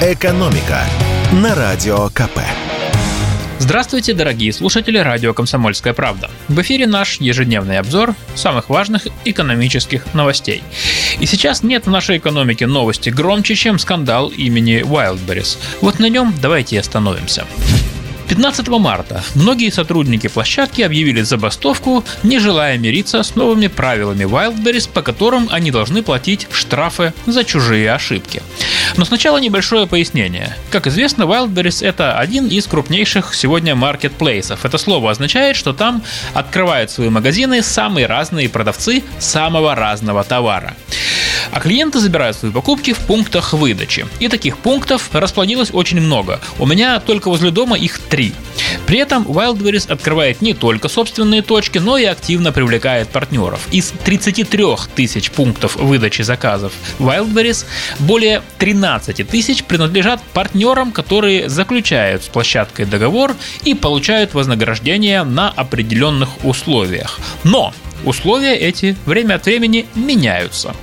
«Экономика» на Радио КП. Здравствуйте, дорогие слушатели радио «Комсомольская правда». В эфире наш ежедневный обзор самых важных экономических новостей. И сейчас нет в нашей экономике новости громче, чем скандал имени Wildberries. Вот на нем давайте и остановимся. 15 марта многие сотрудники площадки объявили забастовку, не желая мириться с новыми правилами Wildberries, по которым они должны платить штрафы за чужие ошибки. Но сначала небольшое пояснение. Как известно, Wildberries это один из крупнейших сегодня маркетплейсов. Это слово означает, что там открывают свои магазины самые разные продавцы самого разного товара. А клиенты забирают свои покупки в пунктах выдачи. И таких пунктов расплодилось очень много. У меня только возле дома их три. При этом Wildberries открывает не только собственные точки, но и активно привлекает партнеров. Из 33 тысяч пунктов выдачи заказов Wildberries более 13 тысяч принадлежат партнерам, которые заключают с площадкой договор и получают вознаграждение на определенных условиях. Но условия эти время от времени меняются.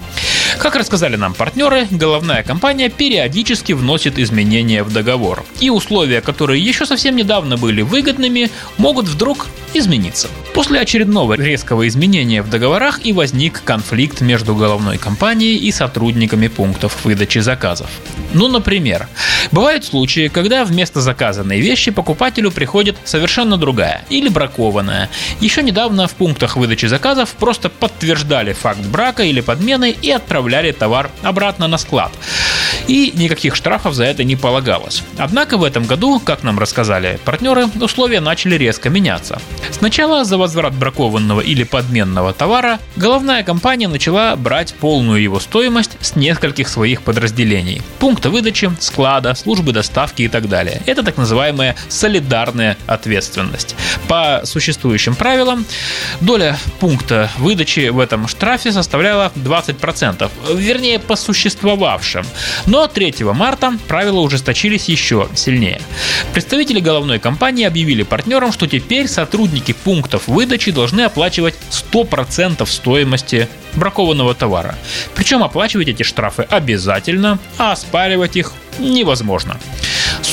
Как рассказали нам партнеры, головная компания периодически вносит изменения в договор. И условия, которые еще совсем недавно были выгодными, могут вдруг измениться. После очередного резкого изменения в договорах и возник конфликт между головной компанией и сотрудниками пунктов выдачи заказов. Ну, например, бывают случаи, когда вместо заказанной вещи покупателю приходит совершенно другая или бракованная. Еще недавно в пунктах выдачи заказов просто подтверждали факт брака или подмены и отправляли товар обратно на склад и никаких штрафов за это не полагалось. Однако в этом году, как нам рассказали партнеры, условия начали резко меняться. Сначала за возврат бракованного или подменного товара головная компания начала брать полную его стоимость с нескольких своих подразделений. Пункта выдачи, склада, службы доставки и так далее. Это так называемая солидарная ответственность. По существующим правилам, доля пункта выдачи в этом штрафе составляла 20%, вернее по существовавшим. Но 3 марта правила ужесточились еще сильнее. Представители головной компании объявили партнерам, что теперь сотрудники пунктов выдачи должны оплачивать 100% стоимости бракованного товара. Причем оплачивать эти штрафы обязательно, а оспаривать их невозможно.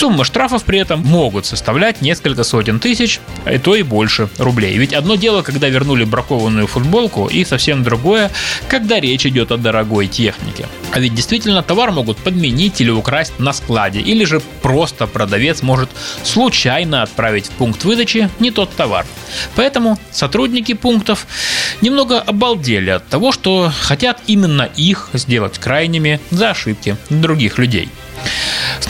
Суммы штрафов при этом могут составлять несколько сотен тысяч, а то и больше рублей. Ведь одно дело, когда вернули бракованную футболку, и совсем другое, когда речь идет о дорогой технике. А ведь действительно товар могут подменить или украсть на складе, или же просто продавец может случайно отправить в пункт выдачи не тот товар. Поэтому сотрудники пунктов немного обалдели от того, что хотят именно их сделать крайними за ошибки других людей.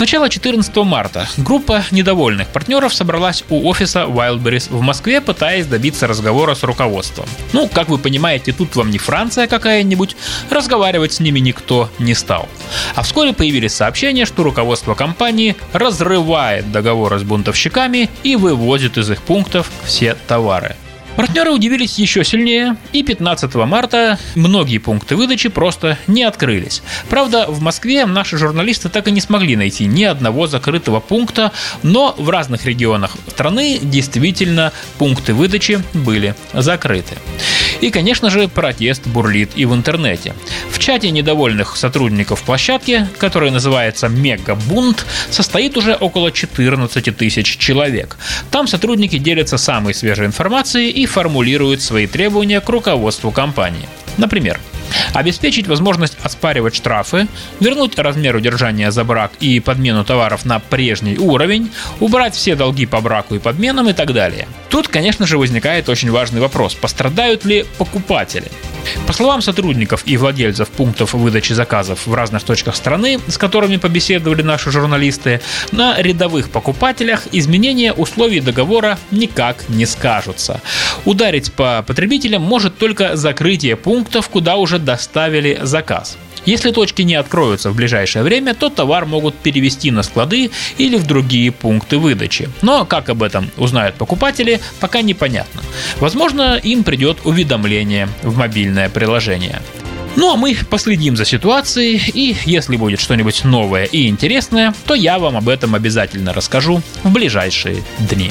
Начала 14 марта группа недовольных партнеров собралась у офиса Wildberries в Москве, пытаясь добиться разговора с руководством. Ну, как вы понимаете, тут вам не Франция какая-нибудь, разговаривать с ними никто не стал. А вскоре появились сообщения, что руководство компании разрывает договоры с бунтовщиками и вывозит из их пунктов все товары. Партнеры удивились еще сильнее, и 15 марта многие пункты выдачи просто не открылись. Правда, в Москве наши журналисты так и не смогли найти ни одного закрытого пункта, но в разных регионах страны действительно пункты выдачи были закрыты. И, конечно же, протест бурлит и в интернете. В чате недовольных сотрудников площадки, который называется «Мегабунт», состоит уже около 14 тысяч человек. Там сотрудники делятся самой свежей информацией и формулируют свои требования к руководству компании. Например, обеспечить возможность оспаривать штрафы, вернуть размер удержания за брак и подмену товаров на прежний уровень, убрать все долги по браку и подменам и так далее. Тут, конечно же, возникает очень важный вопрос, пострадают ли покупатели. По словам сотрудников и владельцев пунктов выдачи заказов в разных точках страны, с которыми побеседовали наши журналисты, на рядовых покупателях изменения условий договора никак не скажутся. Ударить по потребителям может только закрытие пунктов, куда уже доставили заказ. Если точки не откроются в ближайшее время, то товар могут перевести на склады или в другие пункты выдачи. Но как об этом узнают покупатели, пока непонятно. Возможно, им придет уведомление в мобильное приложение. Ну а мы последим за ситуацией, и если будет что-нибудь новое и интересное, то я вам об этом обязательно расскажу в ближайшие дни.